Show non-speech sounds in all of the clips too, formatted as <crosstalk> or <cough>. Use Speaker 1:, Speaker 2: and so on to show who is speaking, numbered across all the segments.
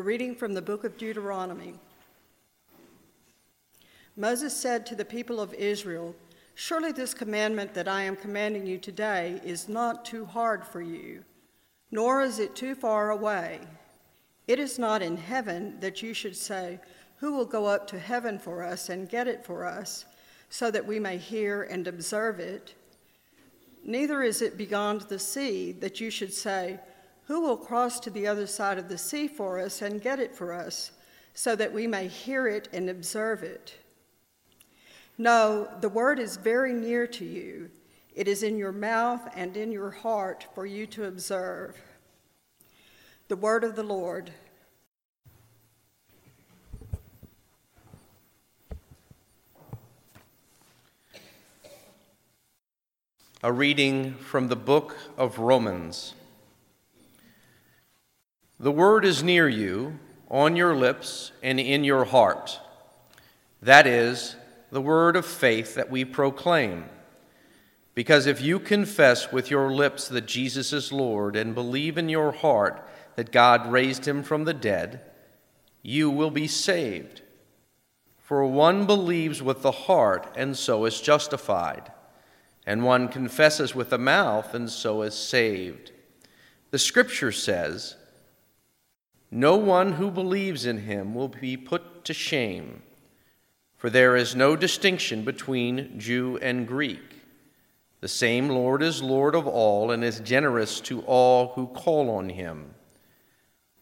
Speaker 1: Reading from the book of Deuteronomy. Moses said to the people of Israel, Surely this commandment that I am commanding you today is not too hard for you, nor is it too far away. It is not in heaven that you should say, Who will go up to heaven for us and get it for us, so that we may hear and observe it? Neither is it beyond the sea that you should say, Who will cross to the other side of the sea for us and get it for us, so that we may hear it and observe it? No, the word is very near to you. It is in your mouth and in your heart for you to observe. The word of the Lord.
Speaker 2: A reading from the book of Romans. The word is near you, on your lips and in your heart. That is the word of faith that we proclaim. Because if you confess with your lips that Jesus is Lord and believe in your heart that God raised him from the dead, you will be saved. For one believes with the heart and so is justified, and one confesses with the mouth and so is saved. The scripture says, No one who believes in him will be put to shame, for there is no distinction between Jew and Greek. The same Lord is Lord of all and is generous to all who call on him.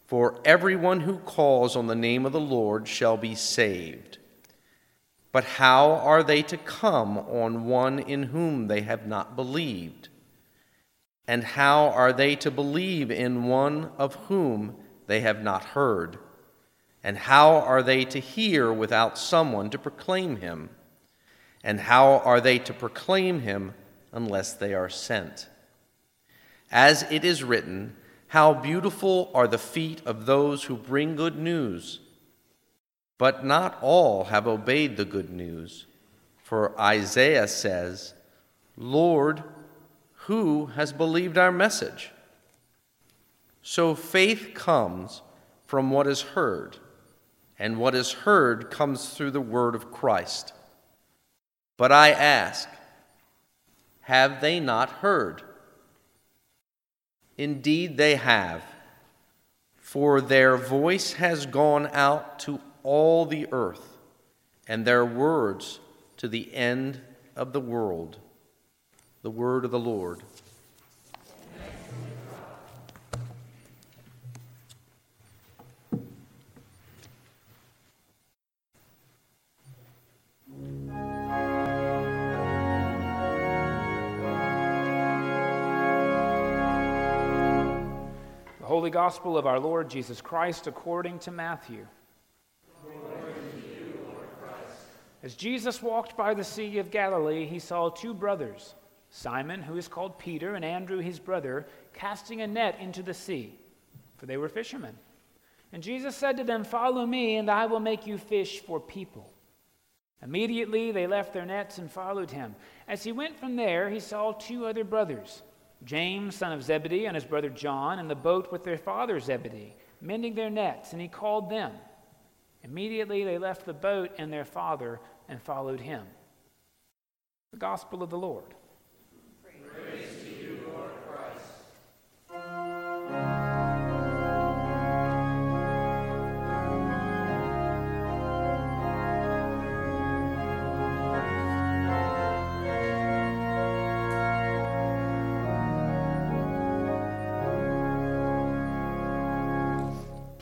Speaker 2: For everyone who calls on the name of the Lord shall be saved. But how are they to come on one in whom they have not believed? And how are they to believe in one of whom they have not heard? And how are they to hear without someone to proclaim him? And how are they to proclaim him unless they are sent? As it is written, how beautiful are the feet of those who bring good news! But not all have obeyed the good news. For Isaiah says, Lord, who has believed our message? So faith comes from what is heard, and what is heard comes through the word of Christ. But I ask, have they not heard? Indeed, they have, for their voice has gone out to all the earth, and their words to the end of the world. The word of the Lord.
Speaker 3: Holy Gospel of our Lord Jesus Christ according to Matthew. As Jesus walked by the Sea of Galilee, he saw two brothers, Simon, who is called Peter, and Andrew, his brother, casting a net into the sea, for they were fishermen. And Jesus said to them, Follow me, and I will make you fish for people. Immediately they left their nets and followed him. As he went from there, he saw two other brothers. James, son of Zebedee, and his brother John in the boat with their father Zebedee, mending their nets, and he called them. Immediately they left the boat and their father and followed him. The Gospel of the Lord.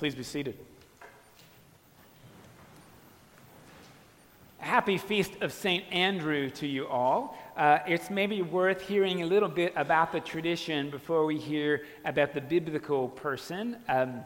Speaker 3: Please be seated. Happy Feast of St. Andrew to you all. Uh, it's maybe worth hearing a little bit about the tradition before we hear about the biblical person. Um,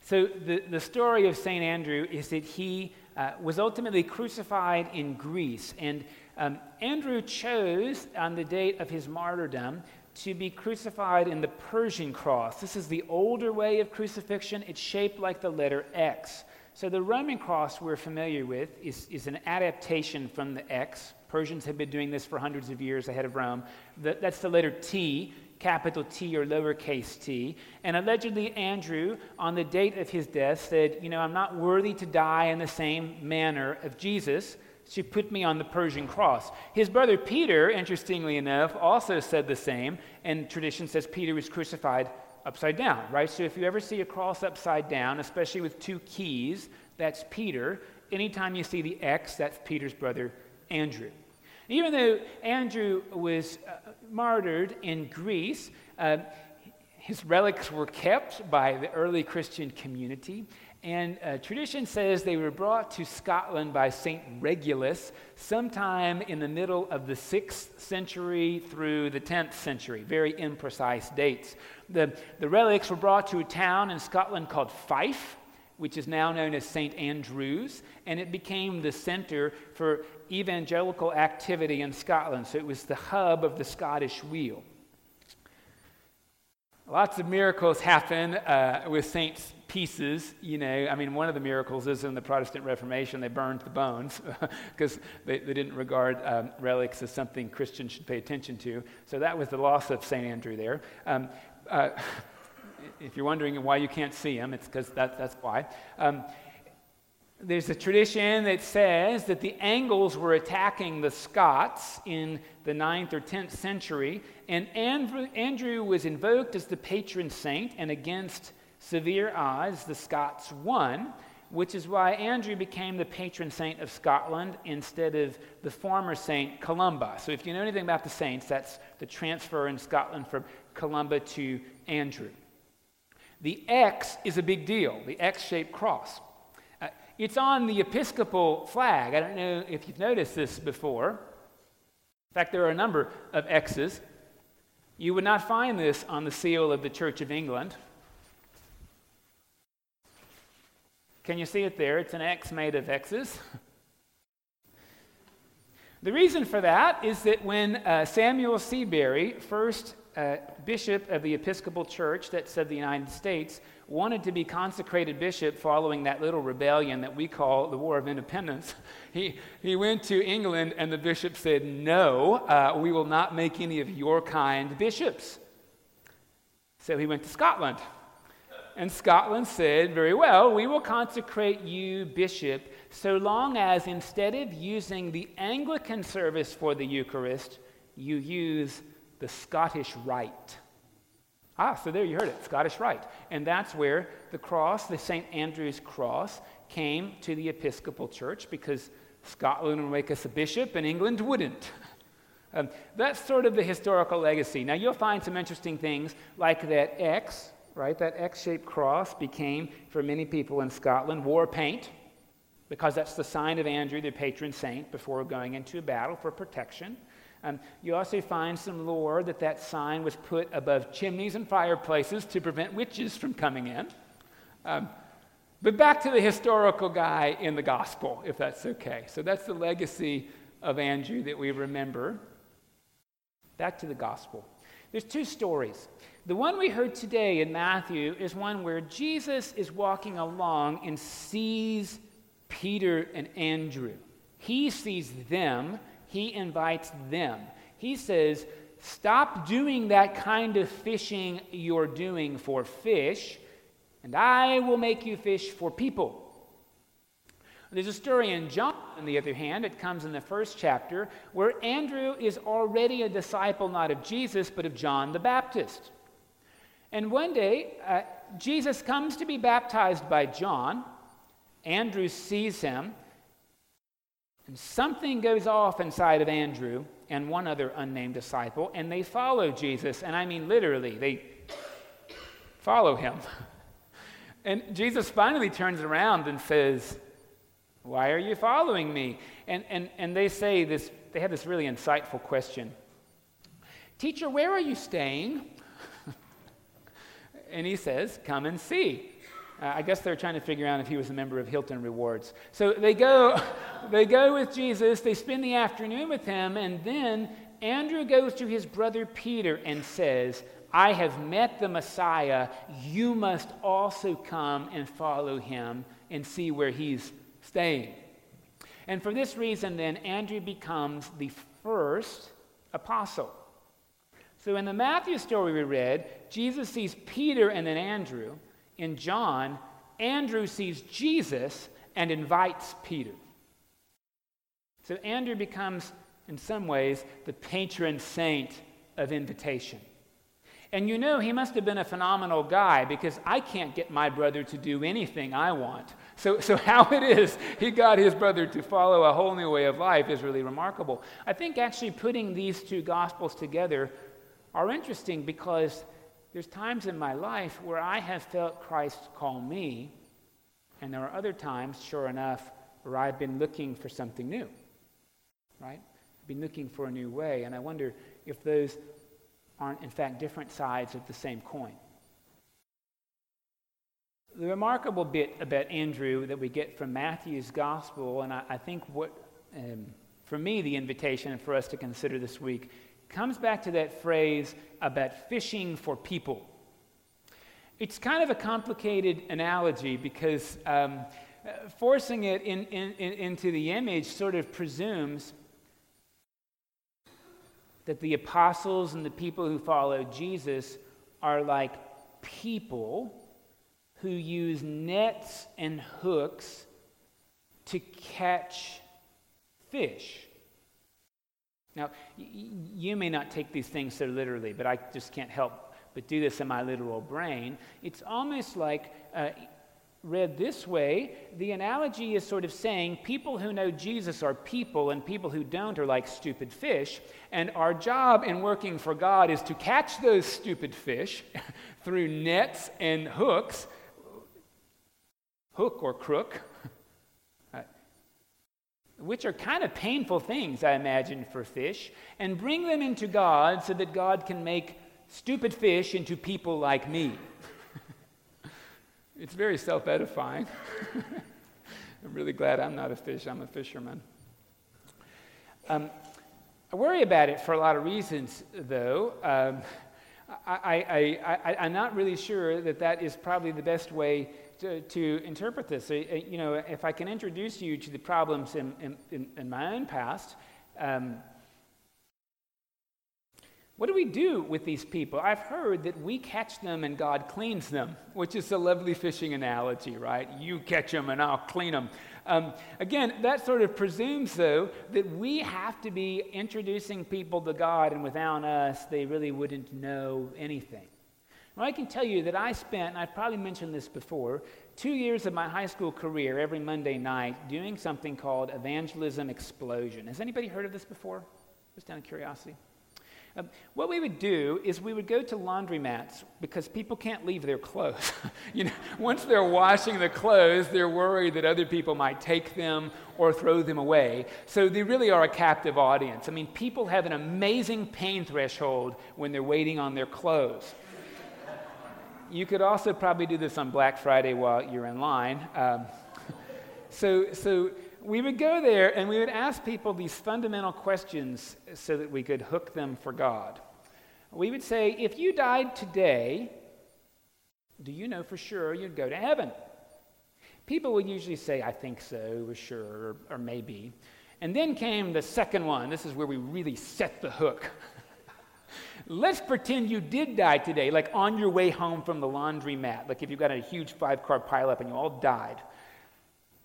Speaker 3: so, the, the story of St. Andrew is that he uh, was ultimately crucified in Greece. And um, Andrew chose, on the date of his martyrdom, to be crucified in the Persian cross. This is the older way of crucifixion. It's shaped like the letter X. So the Roman cross we're familiar with is, is an adaptation from the X. Persians have been doing this for hundreds of years ahead of Rome. that's the letter T, capital T or lowercase t. And allegedly, Andrew, on the date of his death, said, You know, I'm not worthy to die in the same manner of Jesus. She put me on the Persian cross. His brother Peter, interestingly enough, also said the same, and tradition says Peter was crucified upside down, right? So if you ever see a cross upside down, especially with two keys, that's Peter. Anytime you see the X, that's Peter's brother Andrew. Even though Andrew was uh, martyred in Greece, uh, his relics were kept by the early Christian community. And uh, tradition says they were brought to Scotland by St. Regulus sometime in the middle of the 6th century through the 10th century, very imprecise dates. The, the relics were brought to a town in Scotland called Fife, which is now known as St. Andrews, and it became the center for evangelical activity in Scotland. So it was the hub of the Scottish wheel. Lots of miracles happen uh, with saints' pieces. You know, I mean, one of the miracles is in the Protestant Reformation, they burned the bones <laughs> because they, they, didn't regard um, relics as something Christians should pay attention to. So that was the loss of St. Andrew there. Um, uh, <laughs> if you're wondering why you can't see him, it's because that, that's why. Um, there's a tradition that says that the Angles were attacking the Scots in the 9th or 10th century, and Andrew, was invoked as the patron saint, and against severe odds, the Scots won, which is why Andrew became the patron saint of Scotland instead of the former saint Columba. So, if you know anything about the saints, that's the transfer in Scotland from Columba to Andrew. The X is a big deal, the X shaped cross. It's on the Episcopal flag. I don't know if you've noticed this before. In fact, there are a number of X's. You would not find this on the seal of the Church of England. Can you see it there? It's an X made of X's. the reason for that is that when uh, Samuel Seabury first uh, bishop of the Episcopal Church that said the United States wanted to be consecrated bishop following that little rebellion that we call the War of Independence. <laughs> He, he went to England and the bishop said, No, uh, we will not make any of your kind bishops. So he went to Scotland. And Scotland said, Very well, we will consecrate you bishop so long as instead of using the Anglican service for the Eucharist, you use the Scottish Rite. Ah, so there you heard it, Scottish Rite. And that's where the cross, the St. Andrew's cross, came to the Episcopal Church because Scotland would make us a bishop and England wouldn't. <laughs> Um, that's sort of the historical legacy. Now, you'll find some interesting things like that X, right? That X shaped cross became, for many people in Scotland, war paint because that's the sign of Andrew, the patron saint, before going into a battle for protection. Um, you also find some lore that that sign was put above chimneys and fireplaces to prevent witches from coming in. Um, but back to the historical guy in the gospel, if that's okay. So that's the legacy of Andrew that we remember. Back to the gospel. There's two stories. The one we heard today in Matthew is one where Jesus is walking along and sees Peter and Andrew. He sees them he invites them. He says, Stop doing that kind of fishing you're doing for fish, and I will make you fish for people. There's a story in John, on the other hand, it comes in the first chapter, where Andrew is already a disciple not of Jesus, but of John the Baptist. And one day, uh, Jesus comes to be baptized by John. Andrew sees him something goes off inside of Andrew and one other unnamed disciple, and they follow Jesus. And I mean literally, they follow him. <laughs> And Jesus finally turns around and says, Why are you following me? And, and, and they say this, they have this really insightful question Teacher, where are you staying? <laughs> and he says, Come and see. Uh, I guess they're trying to figure out if he was a member of Hilton Rewards. So they go, <laughs> they go with Jesus, they spend the afternoon with him, and then Andrew goes to his brother Peter and says, I have met the Messiah. You must also come and follow him and see where he's staying. And for this reason, then, Andrew becomes the first apostle. So in the Matthew story we read, Jesus sees Peter and then Andrew. In John, Andrew sees Jesus and invites Peter. So Andrew becomes, in some ways, the patron saint of invitation. And you know, he must have been a phenomenal guy because I can't get my brother to do anything I want. So, so <laughs> how it is he got his brother to follow a whole new way of life is really remarkable. I think actually putting these two gospels together are interesting because there's times in my life where I have felt Christ call me, and there are other times, sure enough, where I've been looking for something new. Right? I've been looking for a new way, and I wonder if those aren't, in fact, different sides of the same coin. The remarkable bit about Andrew that we get from Matthew's gospel, and I, I think what, um, for me, the invitation for us to consider this week comes back to that phrase about fishing for people. It's kind of a complicated analogy because um, forcing it in, in, in, into the image sort of presumes that the apostles and the people who follow Jesus are like people who use nets and hooks to catch fish. Now, you may not take these things so literally, but I just can't help but do this in my literal brain. It's almost like uh, read this way, the analogy is sort of saying people who know Jesus are people and people who don't are like stupid fish. And our job in working for God is to catch those stupid fish <laughs> through nets and hooks, hook or crook, which are kind of painful things, I imagine, for fish, and bring them into God so that God can make stupid fish into people like me. <laughs> It's very self edifying. <laughs> I'm really glad I'm not a fish, I'm a fisherman. Um, I worry about it for a lot of reasons, though. Um, I, am not really sure that that is probably the best way to, to interpret this. You know, if I can introduce you to the problems in, in, in my own past, um, what do we do with these people? I've heard that we catch them and God cleans them, which is a lovely fishing analogy, right? You catch them and I'll clean them. Um, again, that sort of presumes, though, that we have to be introducing people to God, and without us, they really wouldn't know anything. Well, I can tell you that I spent, and I've probably mentioned this before, two years of my high school career every Monday night doing something called Evangelism Explosion. Has anybody heard of this before? Just out of curiosity. Um, what we would do is we would go to laundromats because people can't leave their clothes. <laughs> you know, once they're washing the clothes, they're worried that other people might take them or throw them away. So they really are a captive audience. I mean, people have an amazing pain threshold when they're waiting on their clothes. You could also probably do this on Black Friday while you're in line. Um, <laughs> so, so we would go there and we would ask people these fundamental questions so that we could hook them for God. We would say, if you died today, do you know for sure you'd go to heaven? People would usually say, I think so, or sure, or, or maybe. And then came the second one. This is where we really set the hook. <laughs> Let's pretend you did die today, like on your way home from the laundromat. Like if you've got a huge five car pileup and you all died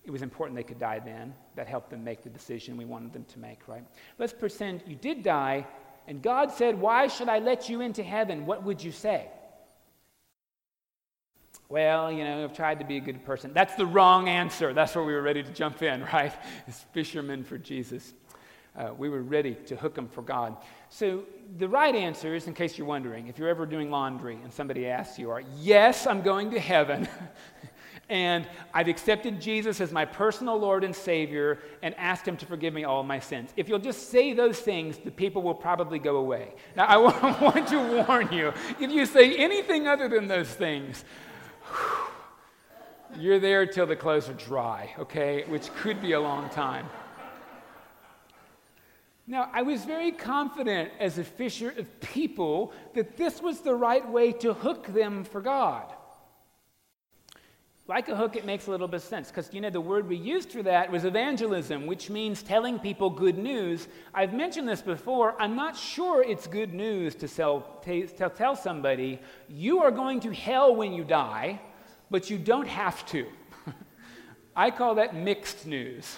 Speaker 3: it was important they could die then. That helped them make the decision we wanted them to make, right? Let's pretend you did die, and God said, Why should I let you into heaven? What would you say? Well, you know, I've tried to be a good person. That's the wrong answer. That's where we were ready to jump in, <laughs> right? As fishermen for Jesus. Uh, we were ready to hook them for God. So the right answer is, in case you're wondering, if you're ever doing laundry and somebody asks you, are, yes, I'm going to heaven. <laughs> and I've accepted Jesus as my personal Lord and Savior and asked Him to forgive me all my sins. If you'll just say those things, the people will probably go away. Now, I <laughs> want to warn you if you say anything other than those things, you're there till the clothes are dry, okay? Which could be a long time. Now, I was very confident as a fisher of people that this was the right way to hook them for God. like a hook, it makes a little bit of sense because, you know, the word we used for that was evangelism, which means telling people good news. I've mentioned this before. I'm not sure it's good news to, sell, to tell somebody, you are going to hell when you die, but you don't have to. I call that mixed news.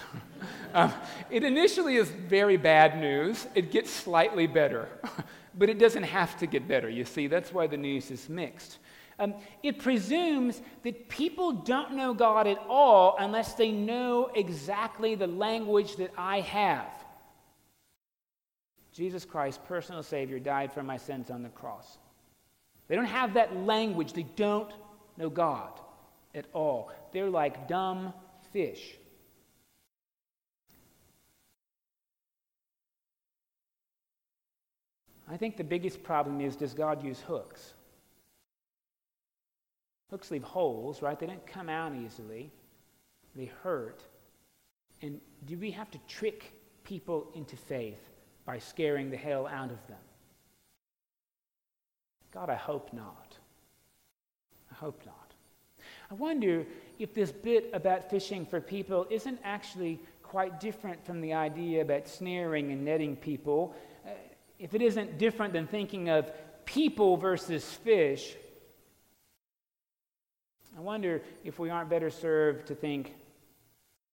Speaker 3: um, it initially is very bad news, it gets slightly better, <laughs> but it doesn't have to get better. You see, that's why the news is mixed. Um, it presumes that people don't know God at all unless they know exactly the language that I have. Jesus Christ, personal Savior, died for my sins on the cross. They don't have that language. They don't know God at all. They're like dumb fish. I think the biggest problem is does God use hooks? Hooks leave holes, right? They don't come out easily, they hurt. And do we have to trick people into faith by scaring the hell out of them? God, I hope not. I hope not. I wonder if this bit about fishing for people isn't actually quite different from the idea about snaring and netting people. Uh, if it isn't different than thinking of people versus fish, I wonder if we aren't better served to think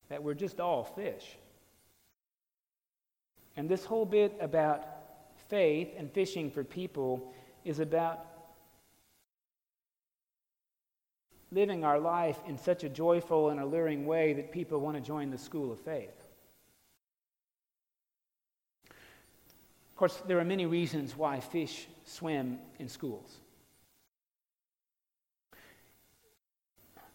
Speaker 3: that we're just all fish. And this whole bit about faith and fishing for people is about living our life in such a joyful and alluring way that people want to join the school of faith. Of course, there are many reasons why fish swim in schools.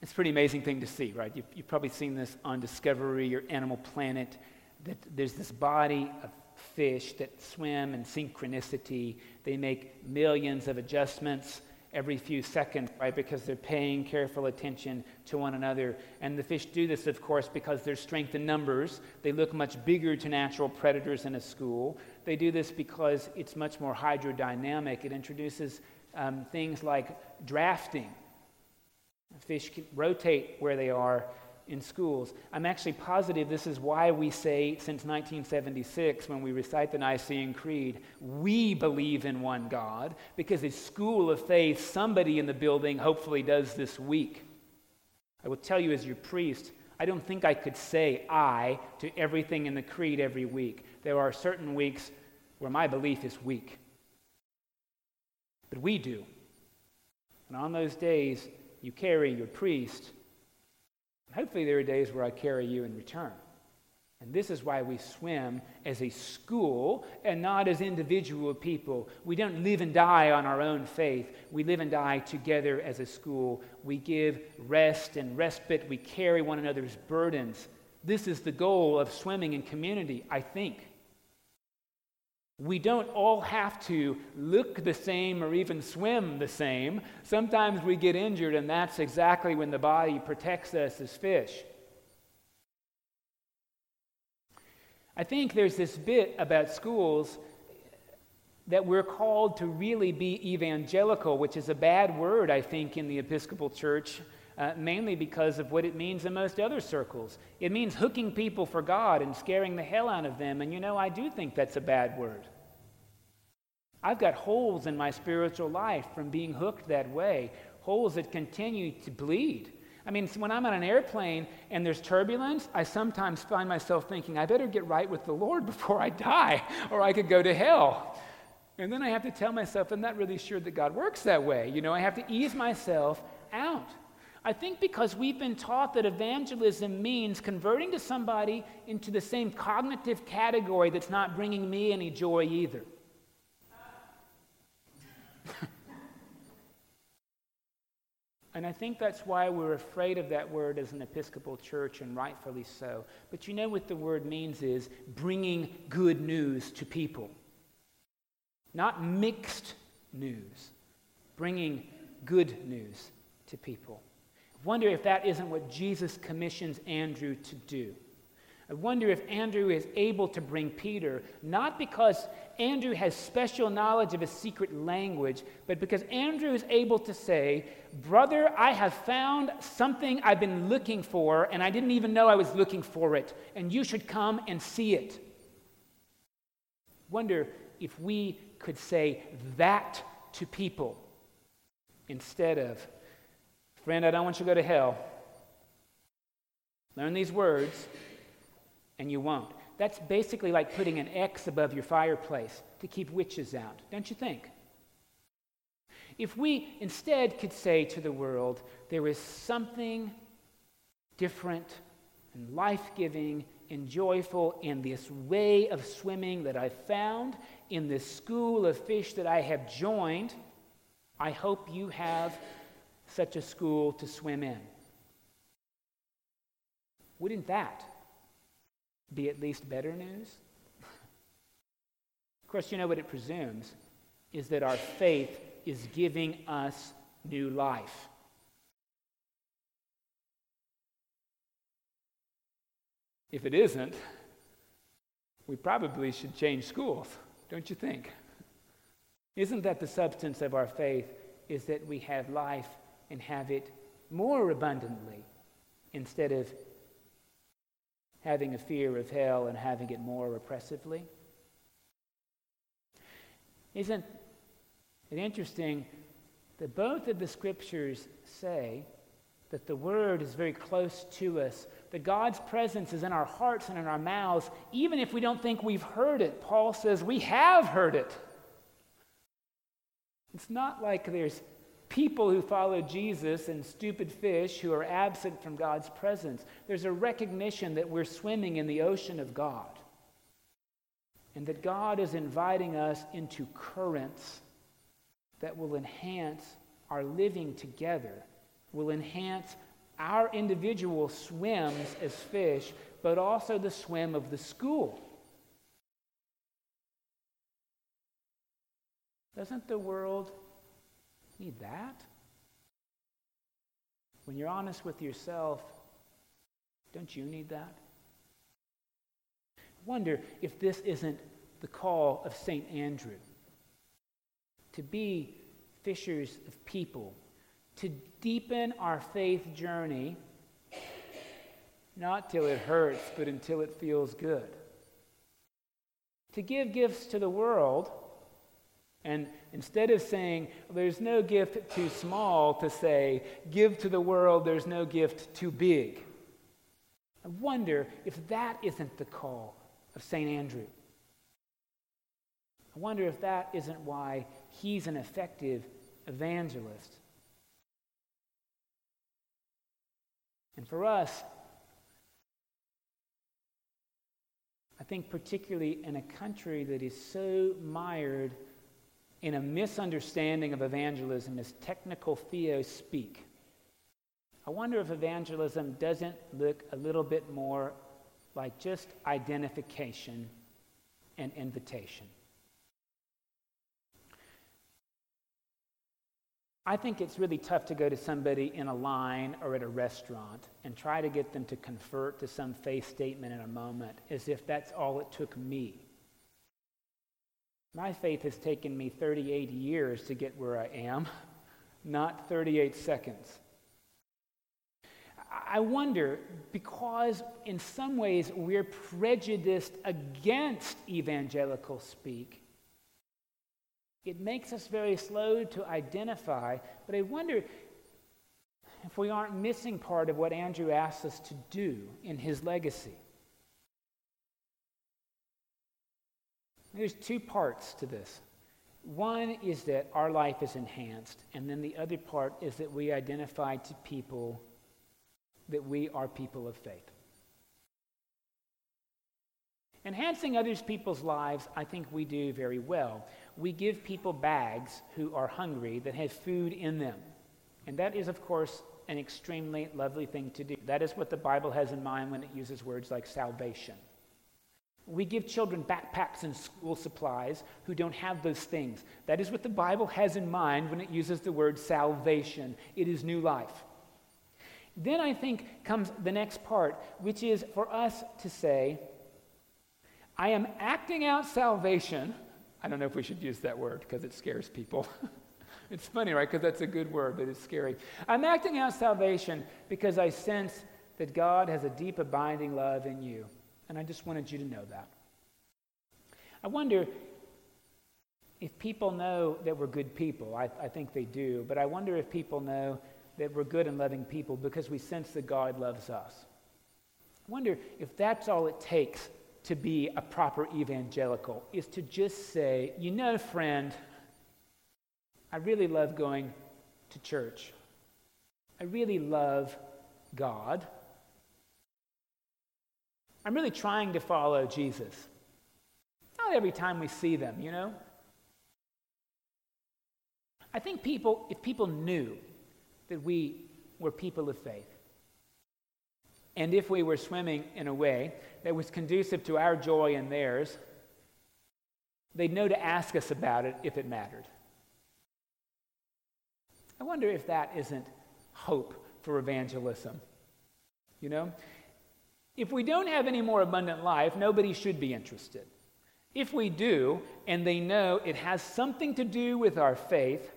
Speaker 3: It's a pretty amazing thing to see, right? You've, you've probably seen this on Discovery or Animal Planet, that there's this body of fish that swim in synchronicity. They make millions of adjustments every few seconds, right? Because they're paying careful attention to one another. And the fish do this, of course, because there's strength in numbers. They look much bigger to natural predators in a school. They do this because it's much more hydrodynamic. It introduces um, things like drafting, Fish rotate where they are in schools. I'm actually positive this is why we say, since 1976, when we recite the Nicene Creed, we believe in one God, because a school of faith, somebody in the building hopefully does this week. I will tell you as your priest, I don't think I could say I to everything in the creed every week. There are certain weeks where my belief is weak. But we do. And on those days, you carry your priest. Hopefully, there are days where I carry you in return. And this is why we swim as a school and not as individual people. We don't live and die on our own faith. We live and die together as a school. We give rest and respite. We carry one another's burdens. This is the goal of swimming in community, I think. We don't all have to look the same or even swim the same. Sometimes we get injured, and that's exactly when the body protects us as fish. I think there's this bit about schools that we're called to really be evangelical, which is a bad word, I think, in the Episcopal Church, uh, mainly because of what it means in most other circles. It means hooking people for God and scaring the hell out of them, and you know, I do think that's a bad word. I've got holes in my spiritual life from being hooked that way, holes that continue to bleed. I mean, when I'm on an airplane and there's turbulence, I sometimes find myself thinking, I better get right with the Lord <laughs> before I die, or I could go to hell. And then I have to tell myself, I'm not really sure that God works that way. You know, I have to ease myself out. I think because we've been taught that evangelism means converting to somebody into the same cognitive category that's not bringing me any joy either. <laughs> and I think that's why we're afraid of that word as an Episcopal church, and rightfully so. But you know what the word means is bringing good news to people, not mixed news, bringing good news to people. I wonder if that isn't what Jesus commissions Andrew to do. I wonder if Andrew is able to bring Peter, not because Andrew has special knowledge of a secret language, but because Andrew is able to say, Brother, I have found something I've been looking for, and I didn't even know I was looking for it, and you should come and see it. Wonder if we could say that to people instead of, Friend, I don't want you to go to hell. Learn these words, and you won't. That's basically like putting an X above your fireplace to keep witches out, don't you think? If we instead could say to the world, there is something different and life giving and joyful in this way of swimming that I found, in this school of fish that I have joined, I hope you have such a school to swim in. Wouldn't that be at least better news? of course, you know what it presumes is that our faith is giving us new life. If it isn't, we probably should change schools, don't you think? Isn't that the substance of our faith? Is that we have life and have it more abundantly instead of having a fear of hell and having it more oppressively? Isn't it interesting that both of the scriptures say that the word is very close to us, that God's presence is in our hearts and in our mouths, even if we don't think we've heard it? Paul says we have heard it. It's not like there's people who follow Jesus and stupid fish who are absent from God's presence. There's a recognition that we're swimming in the ocean of God and that God is inviting us into currents that will enhance our living together, will enhance our individual swims as fish, but also the swim of the school. Doesn't the world need that? When you're honest with yourself, don't you need that? Wonder if this isn't the call of St. Andrew to be fishers of people, to deepen our faith journey, not till it hurts, but until it feels good. To give gifts to the world and instead of saying, there's no gift too small, to say, give to the world, there's no gift too big. I wonder if that isn't the call of St. Andrew. I wonder if that isn't why he's an effective evangelist. And for us, I think particularly in a country that is so mired in a misunderstanding of evangelism as technical theos speak. I wonder if evangelism doesn't look a little bit more like just identification and invitation. I think it's really tough to go to somebody in a line or at a restaurant and try to get them to convert to some faith statement in a moment as if that's all it took me. My faith has taken me 38 years to get where I am, not 38 seconds. I wonder, because in some ways we're prejudiced against evangelical speak, it makes us very slow to identify. But I wonder if we aren't missing part of what Andrew asks us to do in his legacy. There's two parts to this. One is that our life is enhanced, and then the other part is that we identify to people that we are people of faith. Enhancing others people's lives, I think we do very well. We give people bags who are hungry that have food in them. And that is, of course, an extremely lovely thing to do. That is what the Bible has in mind when it uses words like salvation. We give children backpacks and school supplies who don't have those things. That is what the Bible has in mind when it uses the word salvation. It is new life. Then I think comes the next part, which is for us to say, I am acting out salvation I don't know if we should use that word because it scares people. <laughs> it's funny, right? Because that's a good word, but it's scary. I'm acting out salvation because I sense that God has a deep, abiding love in you. And I just wanted you to know that. I wonder if people know that we're good people. I, I think they do. But I wonder if people know that we're good and loving people because we sense that God loves us. I wonder if that's all it takes to be a proper evangelical is to just say, you know, friend, I really love going to church. I really love God. I'm really trying to follow Jesus. Not every time we see them, you know? I think people, if people knew that we were people of faith, and if we were swimming in a way that was conducive to our joy and theirs, they'd know to ask us about it if it mattered. I wonder if that isn't hope for evangelism. You know? If we don't have any more abundant life, nobody should be interested. If we do, and they know it has something to do with our faith,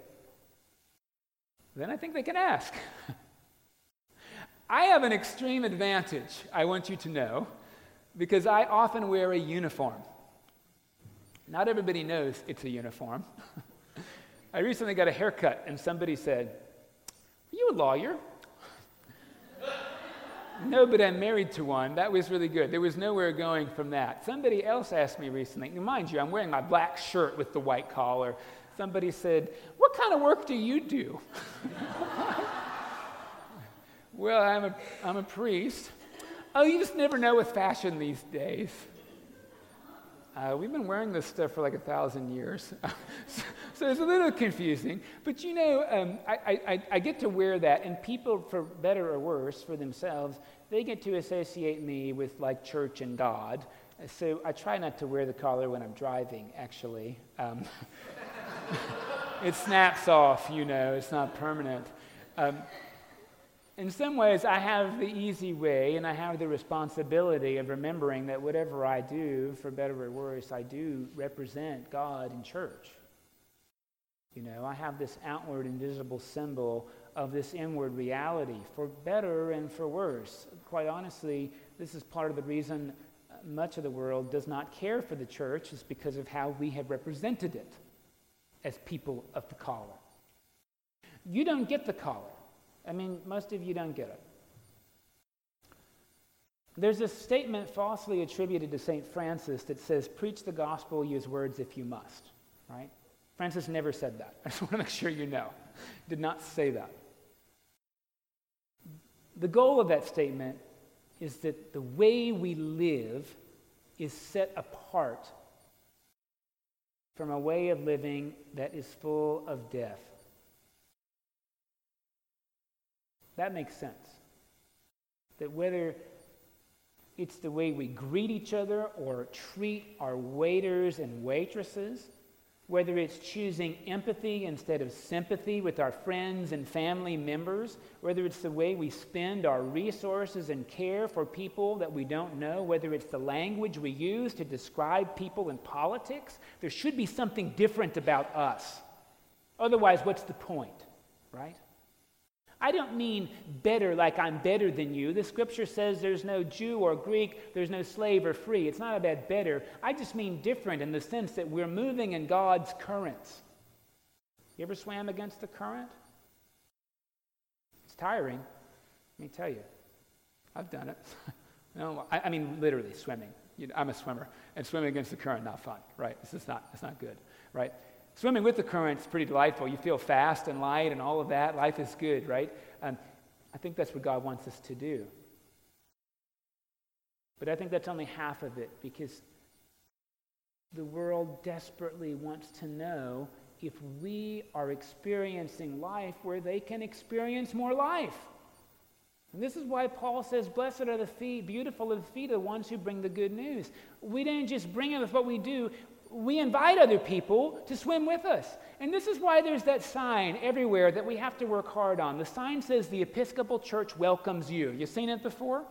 Speaker 3: then I think they can ask. <laughs> I have an extreme advantage, I want you to know, because I often wear a uniform. Not everybody knows it's a uniform. <laughs> I recently got a haircut, and somebody said, Are you a lawyer? No, but I'm married to one. That was really good. There was nowhere going from that. Somebody else asked me recently, mind you, I'm wearing my black shirt with the white collar. Somebody said, What kind of work do you do? <laughs> Well, I'm a, I'm a priest. Oh, you just never know with fashion these days. Uh, we've been wearing this stuff for like a thousand years. <laughs> so, so, it's a little confusing. But you know, um, I, I, I get to wear that, and people, for better or worse, for themselves, they get to associate me with like church and God. So I try not to wear the collar when I'm driving, actually. Um, <laughs> it snaps off, you know, it's not permanent. Um, in some ways, I have the easy way and I have the responsibility of remembering that whatever I do, for better or worse, I do represent God in church. You know, I have this outward invisible symbol of this inward reality, for better and for worse. Quite honestly, this is part of the reason much of the world does not care for the church, is because of how we have represented it as people of the collar. You don't get the collar. I mean, most of you don't get it. There's a statement falsely attributed to St. Francis that says, Preach the gospel, use words if you must, right? Francis never said that. <laughs> I just want to make sure you know. Did not say that. The goal of that statement is that the way we live is set apart from a way of living that is full of death. That makes sense. That whether it's the way we greet each other or treat our waiters and waitresses, whether it's choosing empathy instead of sympathy with our friends and family members, whether it's the way we spend our resources and care for people that we don't know, whether it's the language we use to describe people in politics, there should be something different about us. Otherwise, what's the point, right? I don't mean better like I'm better than you. The scripture says there's no Jew or Greek, there's no slave or free. It's not about better. I just mean different in the sense that we're moving in God's currents. You ever swam against the current? It's tiring. Let me tell you. I've done it. <laughs> no, I, I, mean literally swimming. You know, I'm a swimmer, and swimming against the current not fun, right? This is not. It's not good, right? Swimming with the current is pretty delightful. You feel fast and light and all of that. Life is good, right? Um, I think that's what God wants us to do. But I think that's only half of it because the world desperately wants to know if we are experiencing life where they can experience more life. And this is why Paul says, Blessed are the feet, beautiful are the feet of the ones who bring the good news. We don't just bring it with what we do, we invite other people to swim with us. And this is why there's that sign everywhere that we have to work hard on. The sign says the Episcopal Church welcomes you. You've seen it before?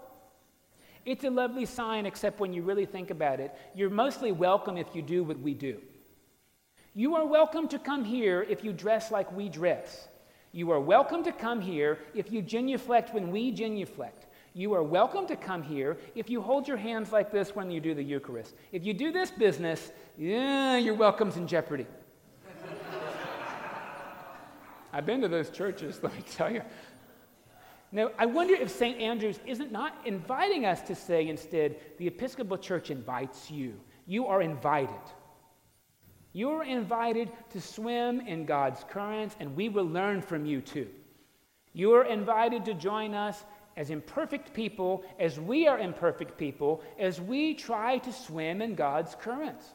Speaker 3: It's a lovely sign, except when you really think about it, you're mostly welcome if you do what we do. You are welcome to come here if you dress like we dress. You are welcome to come here if you genuflect when we genuflect. You are welcome to come here if you hold your hands like this when you do the Eucharist. If you do this business, yeah, your welcome's in jeopardy. <laughs> I've been to those churches, <laughs> let me tell you. Now, I wonder if St. Andrew's isn't not inviting us to say instead, the Episcopal Church invites you. You are invited. You are invited to swim in God's currents, and we will learn from you too. You are invited to join us as imperfect people, as we are imperfect people, as we try to swim in God's currents.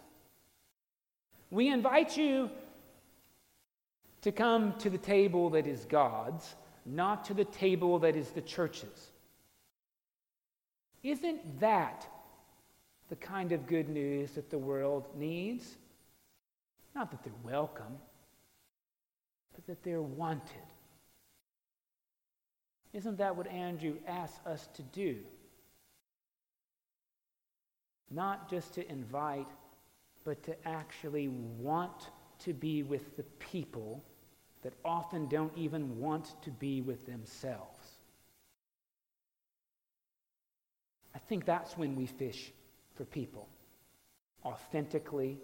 Speaker 3: We invite you to come to the table that is God's, not to the table that is the church's. Isn't that the kind of good news that the world needs? Not that they're welcome, but that they're wanted. Isn't that what Andrew asks us to do? Not just to invite, but to actually want to be with the people that often don't even want to be with themselves. I think that's when we fish for people authentically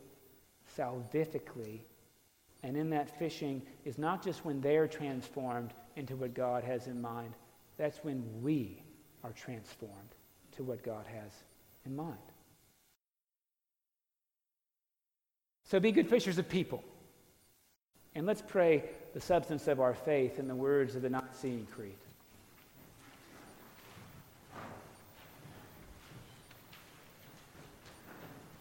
Speaker 3: salvifically. And in that fishing is not just when they're transformed into what God has in mind, that's when we are transformed to what God has in mind. So be good fishers of people. And let's pray the substance of our faith in the words of the Nicene Creed.